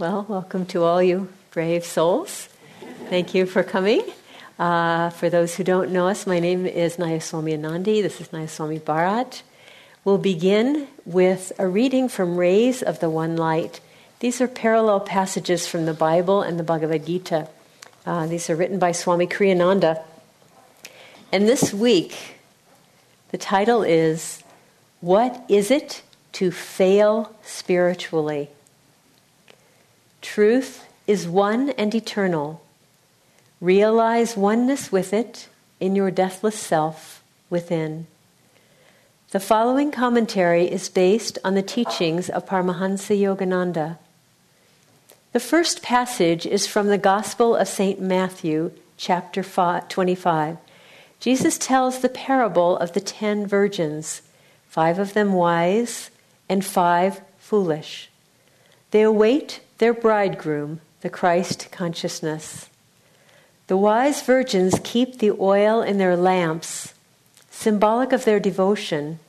Well, welcome to all you brave souls. Thank you for coming. Uh, for those who don't know us, my name is Nayaswami Anandi. This is Nayaswami Bharat. We'll begin with a reading from Rays of the One Light. These are parallel passages from the Bible and the Bhagavad Gita. Uh, these are written by Swami Kriyananda. And this week, the title is What is it to fail spiritually? Truth is one and eternal. Realize oneness with it in your deathless self within. The following commentary is based on the teachings of Paramahansa Yogananda. The first passage is from the Gospel of St. Matthew, chapter 25. Jesus tells the parable of the ten virgins, five of them wise and five foolish. They await their bridegroom, the Christ consciousness. The wise virgins keep the oil in their lamps, symbolic of their devotion,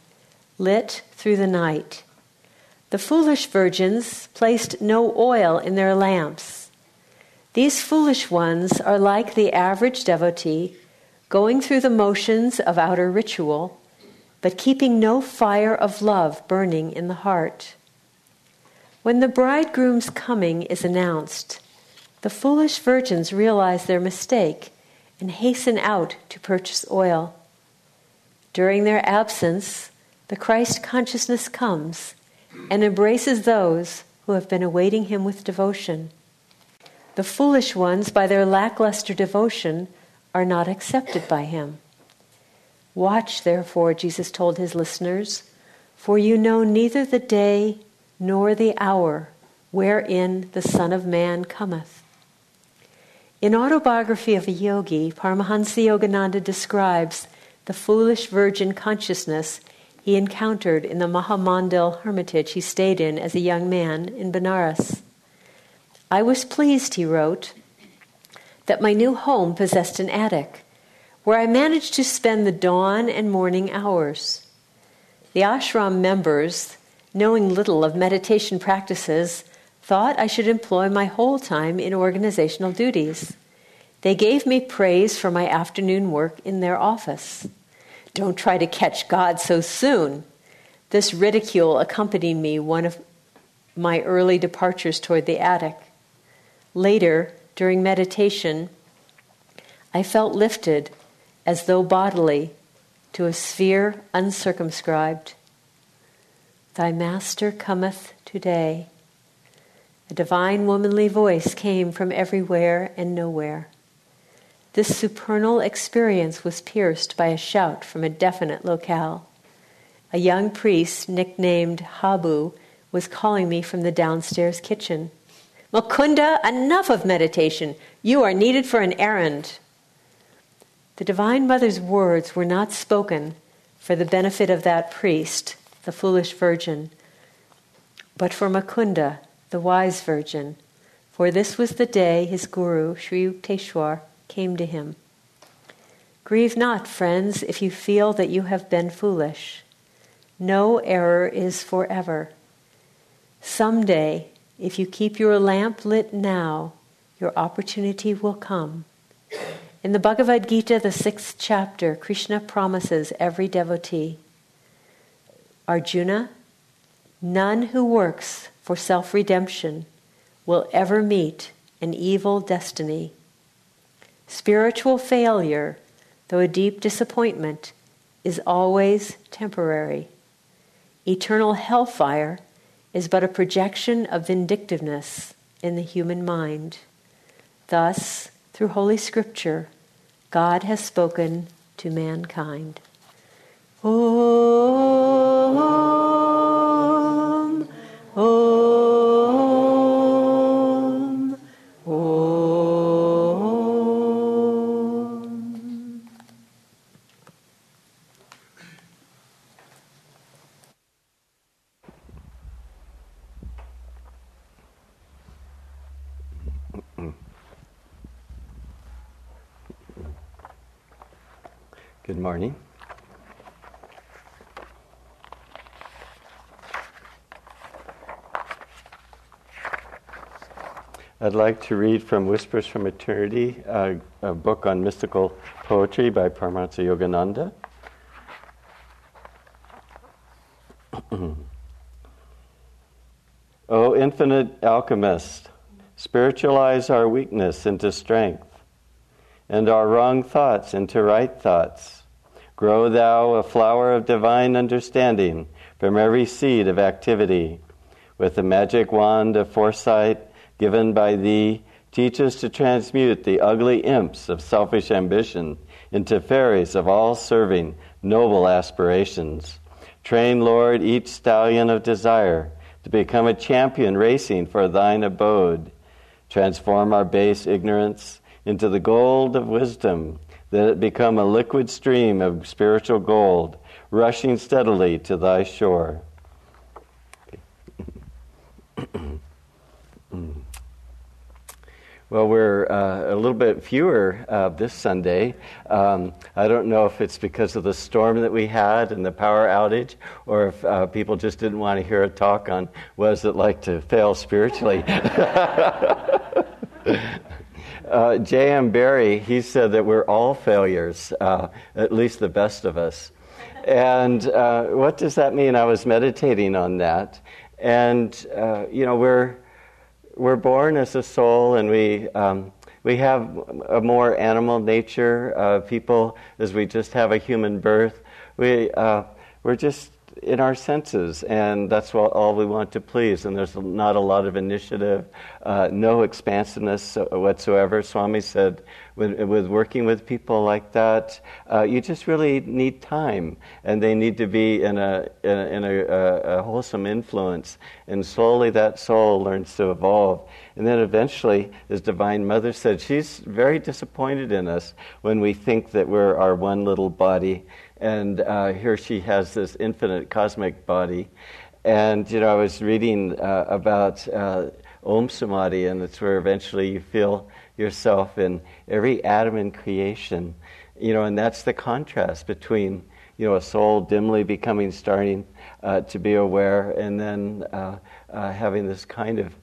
lit through the night. The foolish virgins placed no oil in their lamps. These foolish ones are like the average devotee going through the motions of outer ritual, but keeping no fire of love burning in the heart. When the bridegroom's coming is announced, the foolish virgins realize their mistake and hasten out to purchase oil. During their absence, the Christ consciousness comes and embraces those who have been awaiting him with devotion. The foolish ones, by their lackluster devotion, are not accepted by him. Watch, therefore, Jesus told his listeners, for you know neither the day nor the hour wherein the Son of Man cometh. In Autobiography of a Yogi, Paramahansa Yogananda describes the foolish virgin consciousness he encountered in the Mahamandal hermitage he stayed in as a young man in Benares. I was pleased, he wrote, that my new home possessed an attic where I managed to spend the dawn and morning hours. The ashram members knowing little of meditation practices, thought I should employ my whole time in organizational duties. They gave me praise for my afternoon work in their office. Don't try to catch God so soon. This ridicule accompanied me one of my early departures toward the attic. Later, during meditation, I felt lifted as though bodily to a sphere uncircumscribed. Thy Master cometh today. A divine womanly voice came from everywhere and nowhere. This supernal experience was pierced by a shout from a definite locale. A young priest, nicknamed Habu, was calling me from the downstairs kitchen. Mukunda, enough of meditation. You are needed for an errand. The Divine Mother's words were not spoken for the benefit of that priest, the foolish virgin, but for Mukunda, the wise virgin, for this was the day his guru, Sri Yukteswar, came to him. Grieve not, friends, if you feel that you have been foolish. No error is forever. Some day, if you keep your lamp lit now, your opportunity will come. In the Bhagavad Gita, the sixth chapter, Krishna promises every devotee Arjuna, none who works for self redemption will ever meet an evil destiny. Spiritual failure, though a deep disappointment, is always temporary. Eternal hellfire is but a projection of vindictiveness in the human mind. Thus, through Holy Scripture, God has spoken to mankind. Om, Morning. I'd like to read from Whispers from Eternity, a book on mystical poetry by Paramahansa Yogananda. o infinite alchemist, spiritualize our weakness into strength, and our wrong thoughts into right thoughts. Grow thou a flower of divine understanding from every seed of activity. With the magic wand of foresight given by thee, teach us to transmute the ugly imps of selfish ambition into fairies of all serving, noble aspirations. Train, Lord, each stallion of desire to become a champion racing for thine abode. Transform our base ignorance into the gold of wisdom, that it become a liquid stream of spiritual gold, rushing steadily to thy shore. Well, we're uh, a little bit fewer uh, this Sunday. Um, I don't know if it's because of the storm that we had and the power outage, or if uh, people just didn't want to hear a talk on what is it like to fail spiritually. Uh, J.M. Barrie, he said that we're all failures, uh, at least the best of us. And uh, what does that mean? I was meditating on that. And, you know, we're we're born as a soul and we, um, we have a more animal nature. Uh, people, as we just have a human birth, we, uh, we're just in our senses, and that's what, all we want to please. And there's not a lot of initiative, uh, no expansiveness whatsoever. Swami said, with, with working with people like that, uh, you just really need time, and they need to be in a in, a, in a, a, wholesome influence. And slowly, that soul learns to evolve. And then eventually, as Divine Mother said, she's very disappointed in us when we think that we're our one little body and uh, here she has this infinite cosmic body. And, you know, I was reading uh, about uh, Om Samadhi, and it's where eventually you feel yourself in every atom in creation. You know, and that's the contrast between, you know, a soul dimly becoming, starting uh, to be aware, and then uh, uh, having this kind of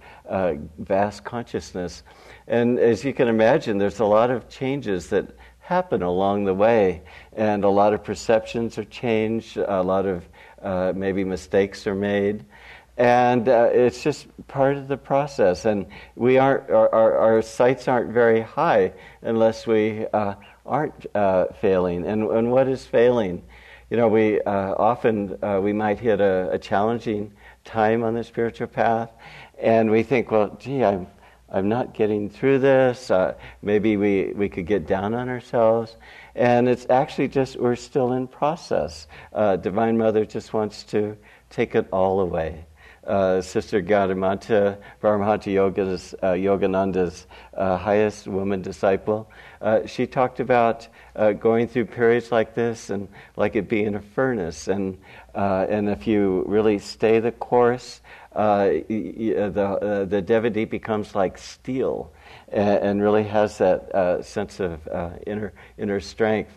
vast consciousness. And as you can imagine, there's a lot of changes that happen along the way, and a lot of perceptions are changed, a lot of uh, maybe mistakes are made. And uh, it's just part of the process. And we aren't, our, our, our sights aren't very high unless we uh, aren't uh, failing. And, and what is failing? You know, we uh, often uh, we might hit a, a challenging time on the spiritual path, and we think, well, gee, I'm I'm not getting through this. Uh, maybe we, we could get down on ourselves. And it's actually just, we're still in process. Uh, Divine Mother just wants to take it all away. Uh, Sister Gyanamata, Paramahansa Yoga's, uh, Yogananda's uh, highest woman disciple, uh, she talked about uh, going through periods like this and like it being a furnace. And, and if you really stay the course, uh, the, uh, the devotee becomes like steel and, and really has that uh, sense of uh, inner, inner strength.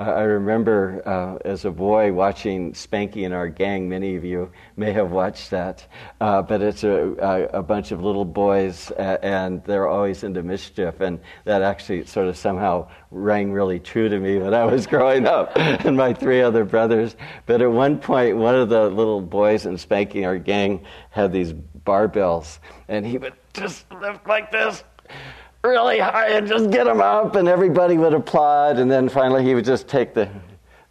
I remember uh, as a boy watching Spanky and our gang. Many of you may have watched that. Uh, but it's a, a, bunch of little boys, and they're always into mischief. And that actually sort of somehow rang really true to me when I was growing up, and my three other brothers. But at one point, one of the little boys in Spanky, and our gang, had these barbells, and he would just lift like this really high and just get him up, and everybody would applaud. And then finally, he would just take the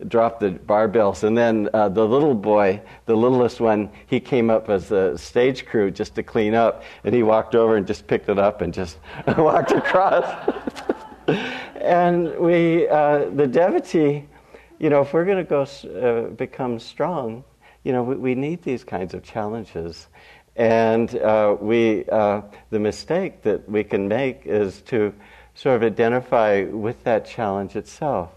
drop the barbells. And then uh, the little boy, the littlest one, he came up as a stage crew just to clean up, and he walked over and just picked it up and just walked across. and we, uh, the devotee, you know, if we're going to go uh, become strong, you know, we, we, need these kinds of challenges. And uh, we, uh, the mistake that we can make is to sort of identify with that challenge itself.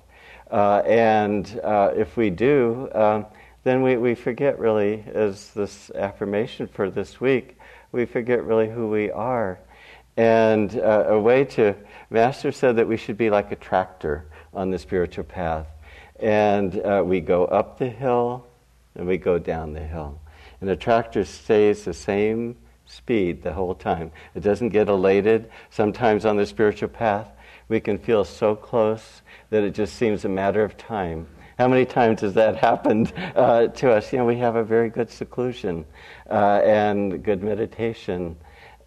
Uh, and uh, if we do, um, then we, we forget really, as this affirmation for this week, we forget really who we are. And uh, a way to, Master said that we should be like a tractor on the spiritual path. And uh, we go up the hill and we go down the hill. And the tractor stays the same speed the whole time. It doesn't get elated. Sometimes on the spiritual path, we can feel so close that it just seems a matter of time. How many times has that happened uh, to us? You know, we have a very good seclusion uh, and good meditation,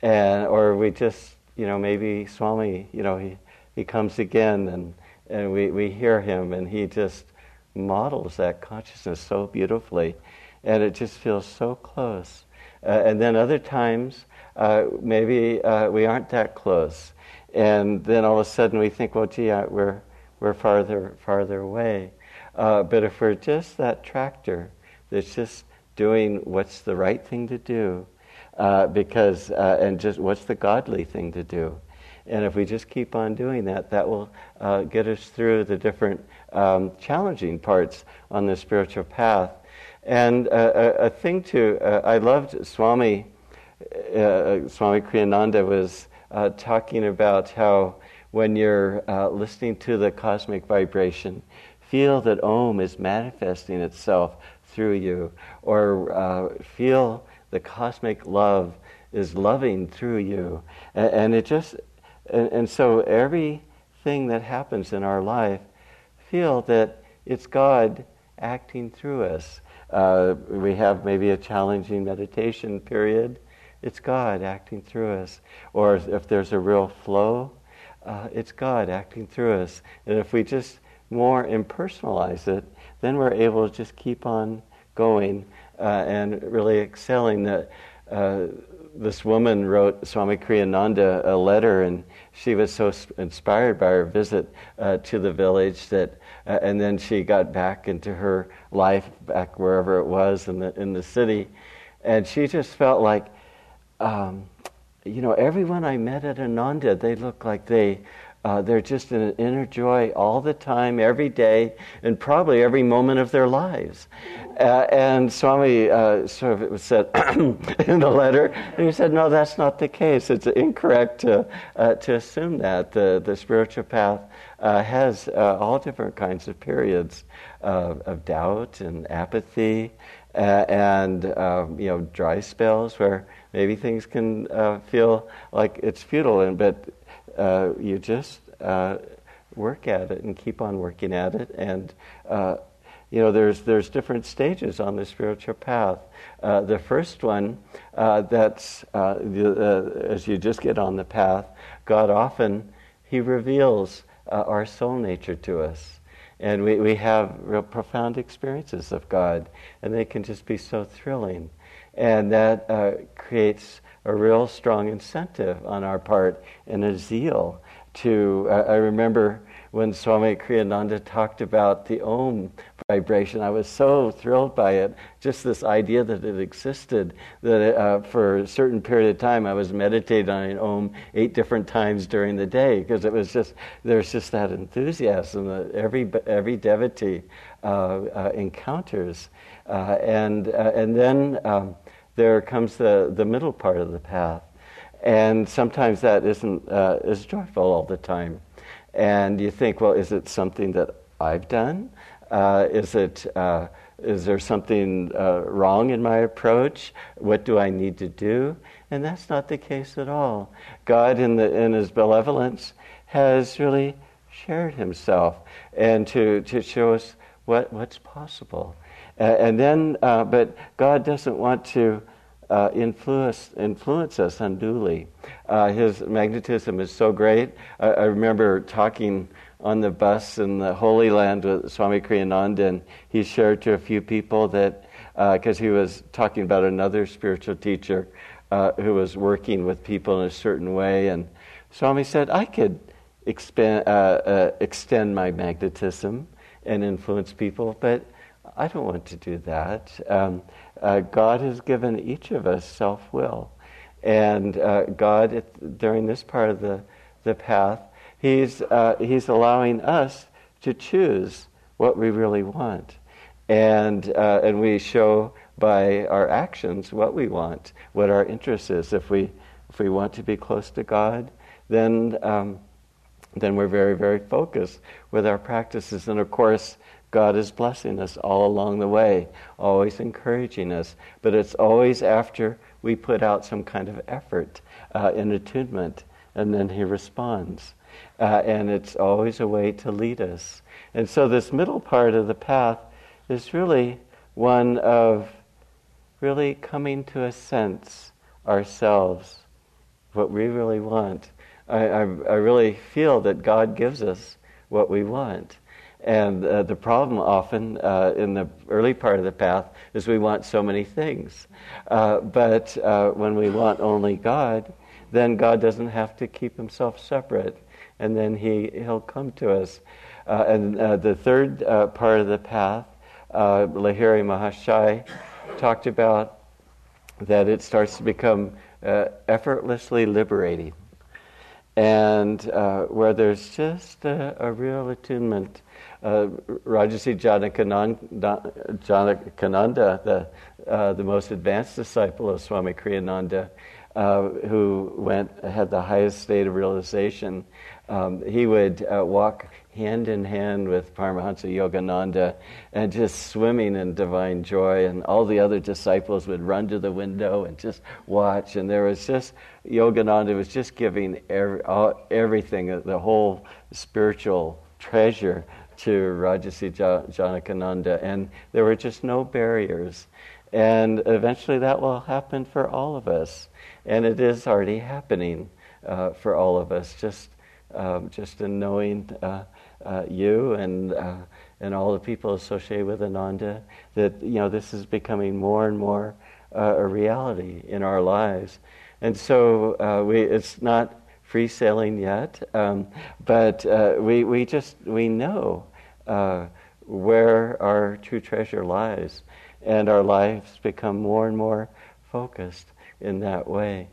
and or we just, you know, maybe Swami, you know, he he comes again, and and we we hear him, and he just models that consciousness so beautifully, and it just feels so close. Uh, and then other times, uh, maybe uh, we aren't that close. And then all of a sudden we think, well, gee, we're, we're farther, farther away. Uh, but if we're just that tractor that's just doing what's the right thing to do, uh, because, uh, and just what's the godly thing to do, and if we just keep on doing that, that will get us through the different um, challenging parts on the spiritual path. And uh, a, a, thing too, uh, I loved Swami, uh, Swami Kriyananda was uh, talking about how when you're uh, listening to the cosmic vibration, feel that Om is manifesting itself through you, or feel the cosmic love is loving through you. And, and it just and, and so everything that happens in our life, feel that it's God acting through us. Uh, we have maybe a challenging meditation period, it's God acting through us. Or if there's a real flow, uh, it's God acting through us. And if we just more impersonalize it, then we're able to just keep on going uh, and really excelling. That uh, this woman wrote Swami Kriyananda a letter, and she was so inspired by her visit uh, to the village that, uh, and then she got back into her life back wherever it was in the in the city, and she just felt like, um, you know, everyone I met at Ananda, they looked like they uh, they're just in an inner joy all the time, every day, and probably every moment of their lives. Uh, and Swami uh, sort of it was said in the letter, and he said, no, that's not the case. It's incorrect to, uh, to assume that. The, the spiritual path uh, has uh, all different kinds of periods of doubt and apathy and um, you know dry spells where maybe things can feel like it's futile, and, but uh, you just uh, work at it and keep on working at it. And uh, you know, there's there's different stages on the spiritual path. Uh, the first one, uh, that's the, as you just get on the path, God often He reveals our soul nature to us. And we, we have real profound experiences of God, and they can just be so thrilling. And that uh, creates a real strong incentive on our part and a zeal to. Uh, I remember when Swami Kriyananda talked about the Om vibration, I was so thrilled by it. Just this idea that it existed, that uh, for a certain period of time I was meditating on Om eight different times during the day because it was just, there's just that enthusiasm that every, every devotee uh, uh encounters. Uh, and, uh, and then um, there comes the, the middle part of the path. And sometimes that isn't uh, as joyful all the time. And you think, well, is it something that I've done? Uh, is it uh, is there something uh, wrong in my approach? What do I need to do? And that's not the case at all. God, in, the, in His benevolence, has really shared Himself and to, to show us what, what's possible. And then, uh, but God doesn't want to uh, influence, influence us unduly. Uh, his magnetism is so great. I, I, remember talking on the bus in the Holy Land with Swami Kriyananda, and he shared to a few people that, because uh, he was talking about another spiritual teacher uh, who was working with people in a certain way, and Swami said, I could expand, uh, extend my magnetism and influence people, but I don't want to do that. Um, uh, God has given each of us self will. And uh, God, during this part of the, the path, he's, uh, he's allowing us to choose what we really want. And, uh, and we show by our actions what we want, what our interest is. If we, if we want to be close to God, then, um, then we're very, very focused with our practices. And of course, God is blessing us all along the way, always encouraging us. But it's always after we put out some kind of effort uh, in attunement, and then He responds. Uh, and it's always a way to lead us. And so, this middle part of the path is really one of really coming to a sense ourselves, what we really want. I, I, I really feel that God gives us what we want. And uh, the problem often uh, in the early part of the path is we want so many things. Uh, but uh, when we want only God, then God doesn't have to keep himself separate. And then he, he'll come to us. Uh, and uh, the third part of the path, Lahiri Mahashai talked about that it starts to become effortlessly liberating. And where there's just a, a real attunement uh, Rajarsi Janakananda, the, uh, the most advanced disciple of Swami Kriyananda, uh, who went had the highest state of realization, um, he would uh, walk hand in hand with Paramahansa Yogananda and just swimming in divine joy. And all the other disciples would run to the window and just watch. And there was just, Yogananda was just giving every, all, everything, the whole spiritual treasure to Rajarsi Janakananda, and there were just no barriers. And eventually that will happen for all of us. And it is already happening uh, for all of us, just, um, just in knowing uh, uh, you and, uh, and all the people associated with Ananda, that you know, this is becoming more and more uh, a reality in our lives. And so uh, we, it's not free sailing yet, um, but we, we just we know uh, where our true treasure lies, and our lives become more and more focused in that way.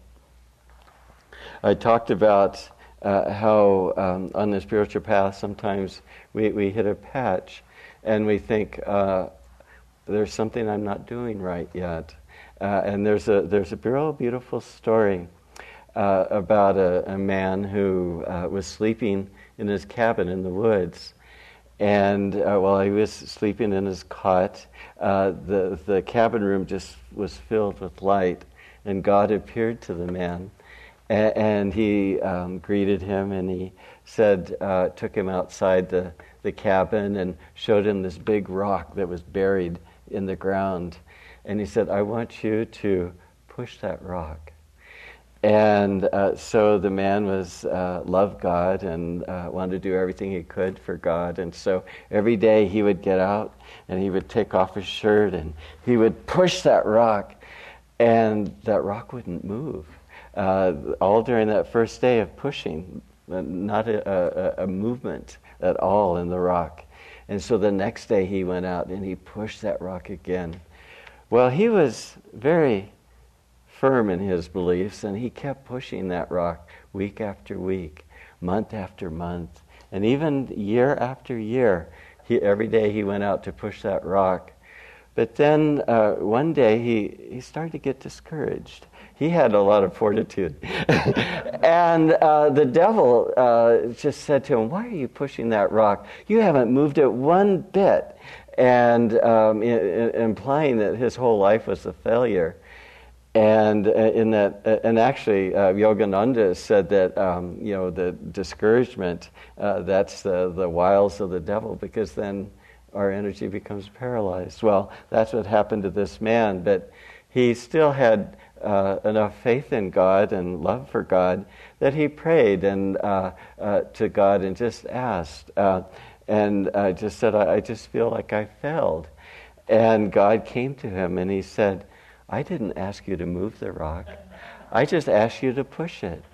I talked about uh, how um, on the spiritual path sometimes we, we hit a patch and we think uh, there's something I'm not doing right yet. Uh, and there's a, there's a real beautiful story uh, about a, a, man who uh, was sleeping in his cabin in the woods and uh, while he was sleeping in his cot, uh, the, the cabin room just was filled with light, and God appeared to the man. A- and he um, greeted him, and he said, uh, took him outside the, the cabin and showed him this big rock that was buried in the ground. And he said, I want you to push that rock. And uh, so the man was uh, loved God and uh, wanted to do everything he could for God. And so every day he would get out and he would take off his shirt and he would push that rock, and that rock wouldn't move. Uh, all during that first day of pushing, uh, not a, a, a movement at all in the rock. And so the next day he went out and he pushed that rock again. Well, he was very firm in his beliefs, and he kept pushing that rock week after week, month after month, and even year after year. He, every day he went out to push that rock. But then uh, one day he, he started to get discouraged. He had a lot of fortitude. and uh, the devil uh, just said to him, Why are you pushing that rock? You haven't moved it one bit. And um, I- I- implying that his whole life was a failure. And uh, in that, uh, and actually, uh, Yogananda said that um, you know the discouragement uh, that's the the wiles of the devil because then our energy becomes paralyzed. Well, that's what happened to this man, but he still had uh, enough faith in God and love for God that he prayed and uh, to God and just asked and just said, I, I just feel like I failed," and God came to him and he said I didn't ask you to move the rock. I just asked you to push it.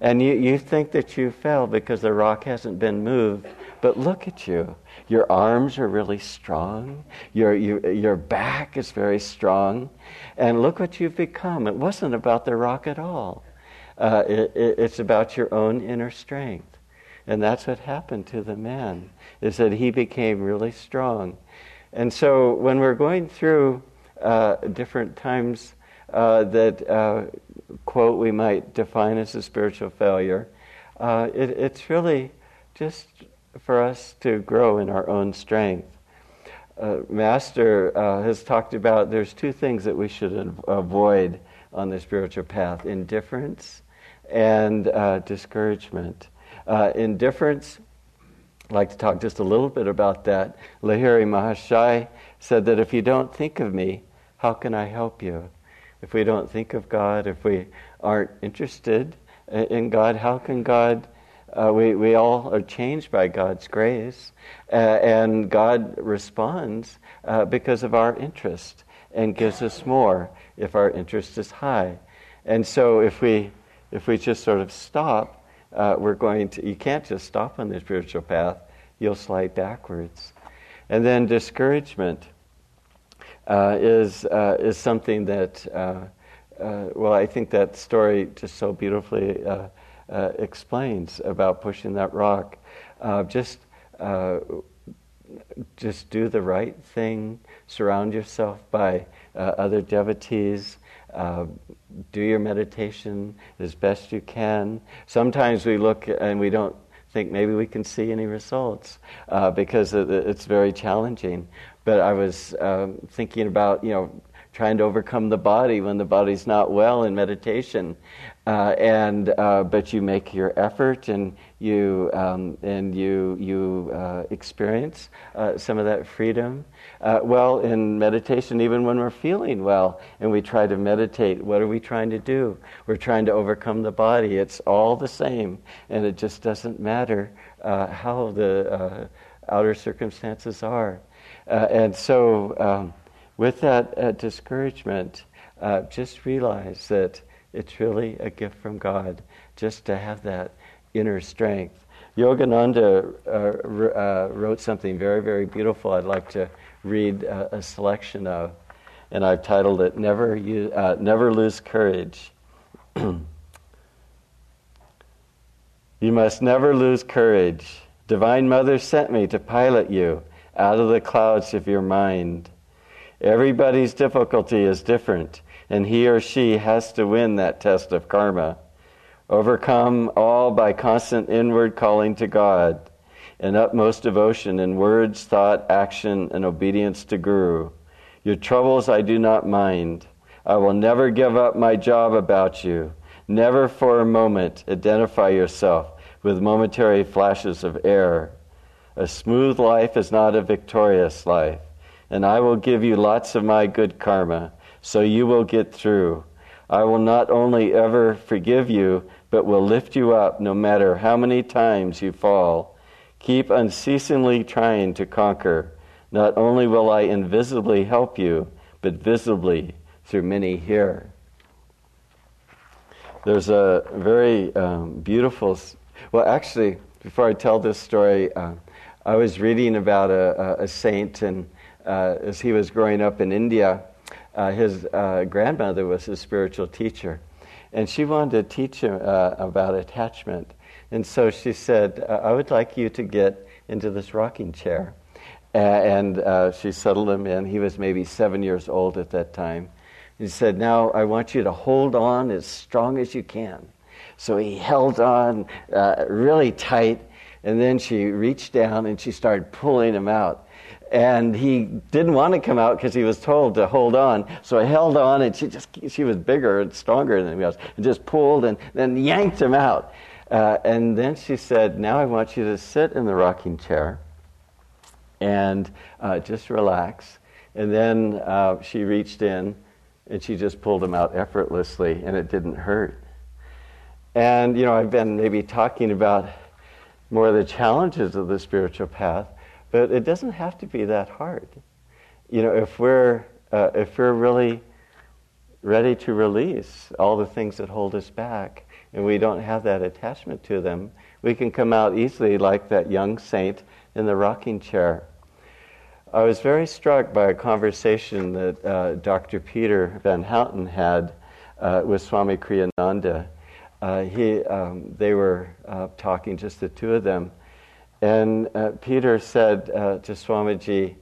And you, you think that you fell because the rock hasn't been moved. But look at you. Your arms are really strong. Your, your, your back is very strong. And look what you've become. It wasn't about the rock at all, uh, it, it, it's about your own inner strength. And that's what happened to the man, is that he became really strong. And so when we're going through uh, different times uh, that, uh, quote, we might define as a spiritual failure. Uh, it, it's really just for us to grow in our own strength. Master has talked about there's two things that we should avoid on the spiritual path indifference and discouragement. Indifference, I'd like to talk just a little bit about that. Lahiri Mahashai said that if you don't think of me, how can I help you? If we don't think of God, if we aren't interested in God, how can God? Uh, we, we all are changed by God's grace, uh, and God responds uh, because of our interest and gives us more if our interest is high. And so if we, if we just sort of stop, uh, we're going to, you can't just stop on the spiritual path, you'll slide backwards. And then discouragement uh, is, uh, is something that, uh, uh, well, I think that story just so beautifully uh, explains about pushing that rock. just, just do the right thing, surround yourself by other devotees. Uh, do your meditation as best you can. Sometimes we look and we don't think maybe we can see any results uh, because it's very challenging. But I was um, thinking about, you know, trying to overcome the body when the body's not well in meditation. Uh, and uh, but you make your effort and you um, and you you uh, experience uh, some of that freedom. Uh, well, in meditation, even when we're feeling well and we try to meditate, what are we trying to do? We're trying to overcome the body. It's all the same, and it just doesn't matter uh, how the outer circumstances are. And so, um, with that discouragement, just realize that it's really a gift from God just to have that inner strength. Yogananda uh, wrote something very, very beautiful. I'd like to read a, a selection of, and I've titled it "Never, uh, Never Lose Courage." you must never lose courage. Divine Mother sent me to pilot you out of the clouds of your mind. Everybody's difficulty is different, and he or she has to win that test of karma. Overcome all by constant inward calling to God and utmost devotion in words, thought, action, and obedience to Guru. Your troubles I do not mind. I will never give up my job about you. Never for a moment identify yourself with momentary flashes of error. A smooth life is not a victorious life, and I will give you lots of my good karma, so you will get through. I will not only ever forgive you, but will lift you up no matter how many times you fall Keep unceasingly trying to conquer. Not only will I invisibly help you, but visibly through many here. There's a very um, beautiful, well, actually, before I tell this story, uh, I was reading about a, a saint, and uh, as he was growing up in India, uh, his uh, grandmother was his spiritual teacher. And she wanted to teach him uh, about attachment. And so she said, uh, I would like you to get into this rocking chair. And uh, she settled him in. He was maybe seven years old at that time. He said, Now I want you to hold on as strong as you can. So he held on uh, really tight, and then she reached down and she started pulling him out. And he didn't want to come out because he was told to hold on. So I held on, and she just she was bigger and stronger than he was, and just pulled and then yanked him out. Uh, and then she said, Now I want you to sit in the rocking chair and uh, just relax. And then uh, she reached in and she just pulled him out effortlessly, and it didn't hurt. And, you know, I've been maybe talking about more of the challenges of the spiritual path, but it doesn't have to be that hard. You know, if we're, uh, if we're really ready to release all the things that hold us back, and we don't have that attachment to them, we can come out easily like that young saint in the rocking chair. I was very struck by a conversation that uh, Dr. Peter Van Houten had uh, with Swami Kriyananda. Uh, he, um, they were uh, talking, just the two of them, and uh, Peter said uh, to Swamiji,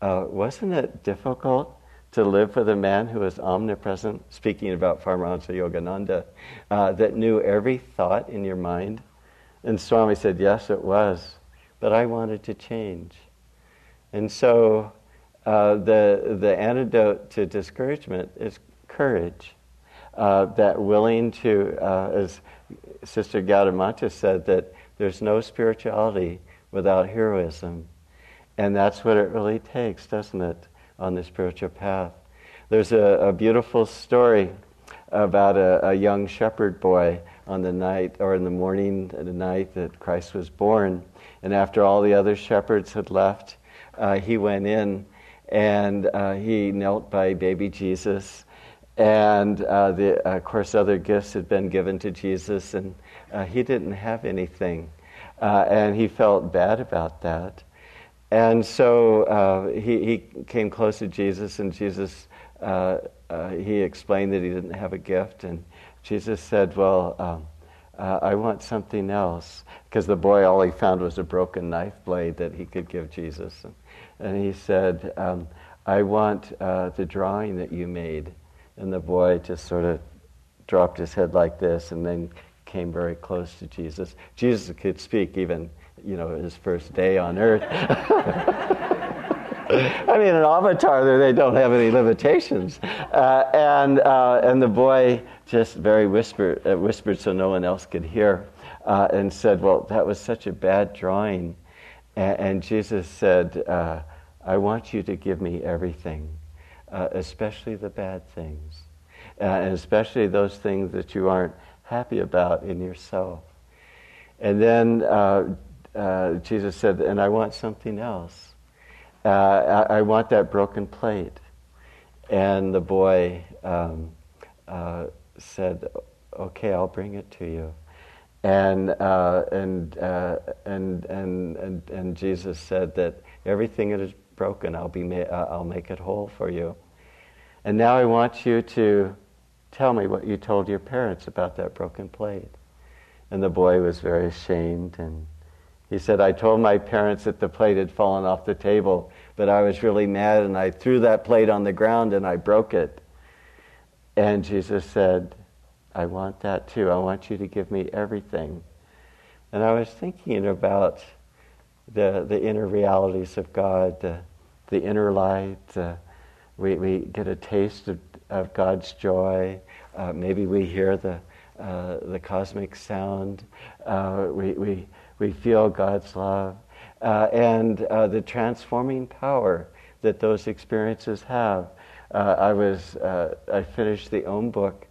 Wasn't it difficult to live with a man who was omnipresent, speaking about Paramahansa Yogananda, uh, that knew every thought in your mind? And Swami said, Yes, it was, but I wanted to change. And so uh, the, the antidote to discouragement is courage. uh, that willing to, uh, as Sister Gyanamata said, that there's no spirituality without heroism. And that's what it really takes, doesn't it, on the spiritual path? There's a, a beautiful story about a, a, young shepherd boy on the night or in the morning, the night that Christ was born. And after all the other shepherds had left, uh, he went in and uh, he knelt by baby Jesus. And uh, the, of course, other gifts had been given to Jesus, and uh, he didn't have anything. Uh, and he felt bad about that. And so uh, he, he came close to Jesus, and Jesus, uh, uh, he explained that he didn't have a gift. And Jesus said, Well, um, uh, I want something else. Because the boy, all he found was a broken knife blade that he could give Jesus. And, and he said, um, I want uh, the drawing that you made. And the boy just sort of dropped his head like this and then came very close to Jesus. Jesus could speak even, you know, his first day on earth. I mean, an avatar, they don't have any limitations. Uh, and, uh, and the boy just very whispered, uh, whispered so no one else could hear, uh, and said, Well, that was such a bad drawing. And, and Jesus said, uh, I want you to give me everything, uh, especially the bad things, and especially those things that you aren't happy about in yourself. And then uh, uh, Jesus said, and I want something else. Uh, I, I, want that broken plate. And the boy um, uh, said, okay, I'll bring it to you. And, uh, and, uh, and, and, and, and, Jesus said that everything that is broken, I'll, be ma- I'll make it whole for you. And now I want you to Tell me what you told your parents about that broken plate. And the boy was very ashamed and he said, I told my parents that the plate had fallen off the table, but I was really mad and I threw that plate on the ground and I broke it. And Jesus said, I want that too. I want you to give me everything. And I was thinking about the, the inner realities of God, the, the inner light. We, we get a taste of, of God's joy. Uh, maybe we hear the, uh, the cosmic sound. Uh, we, we, we feel God's love. Uh, and uh, the transforming power that those experiences have. Uh, I, was, I finished the Om book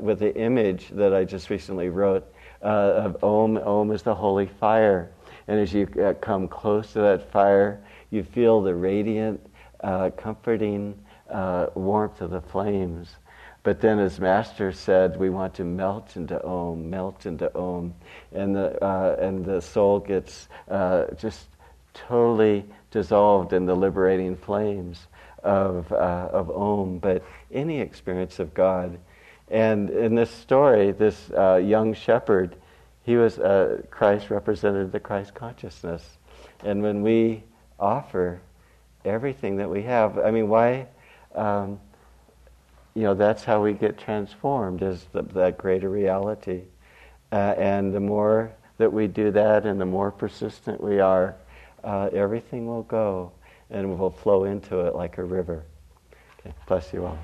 with the image that I just recently wrote of Om. Om is the holy fire. And as you come close to that fire, you feel the radiant, comforting warmth of the flames. But then, as Master said, we want to melt into Om, melt into Om, and the uh, and the soul gets uh, just totally dissolved in the liberating flames of uh, of Om. But any experience of God, and in this story, this uh, young shepherd, he was uh, Christ represented the Christ consciousness, and when we offer everything that we have, I mean, why? Um, you know, that's how we get transformed, is the, that greater reality. Uh, and the more that we do that and the more persistent we are, uh, everything will go and will flow into it like a river. Okay, bless you all.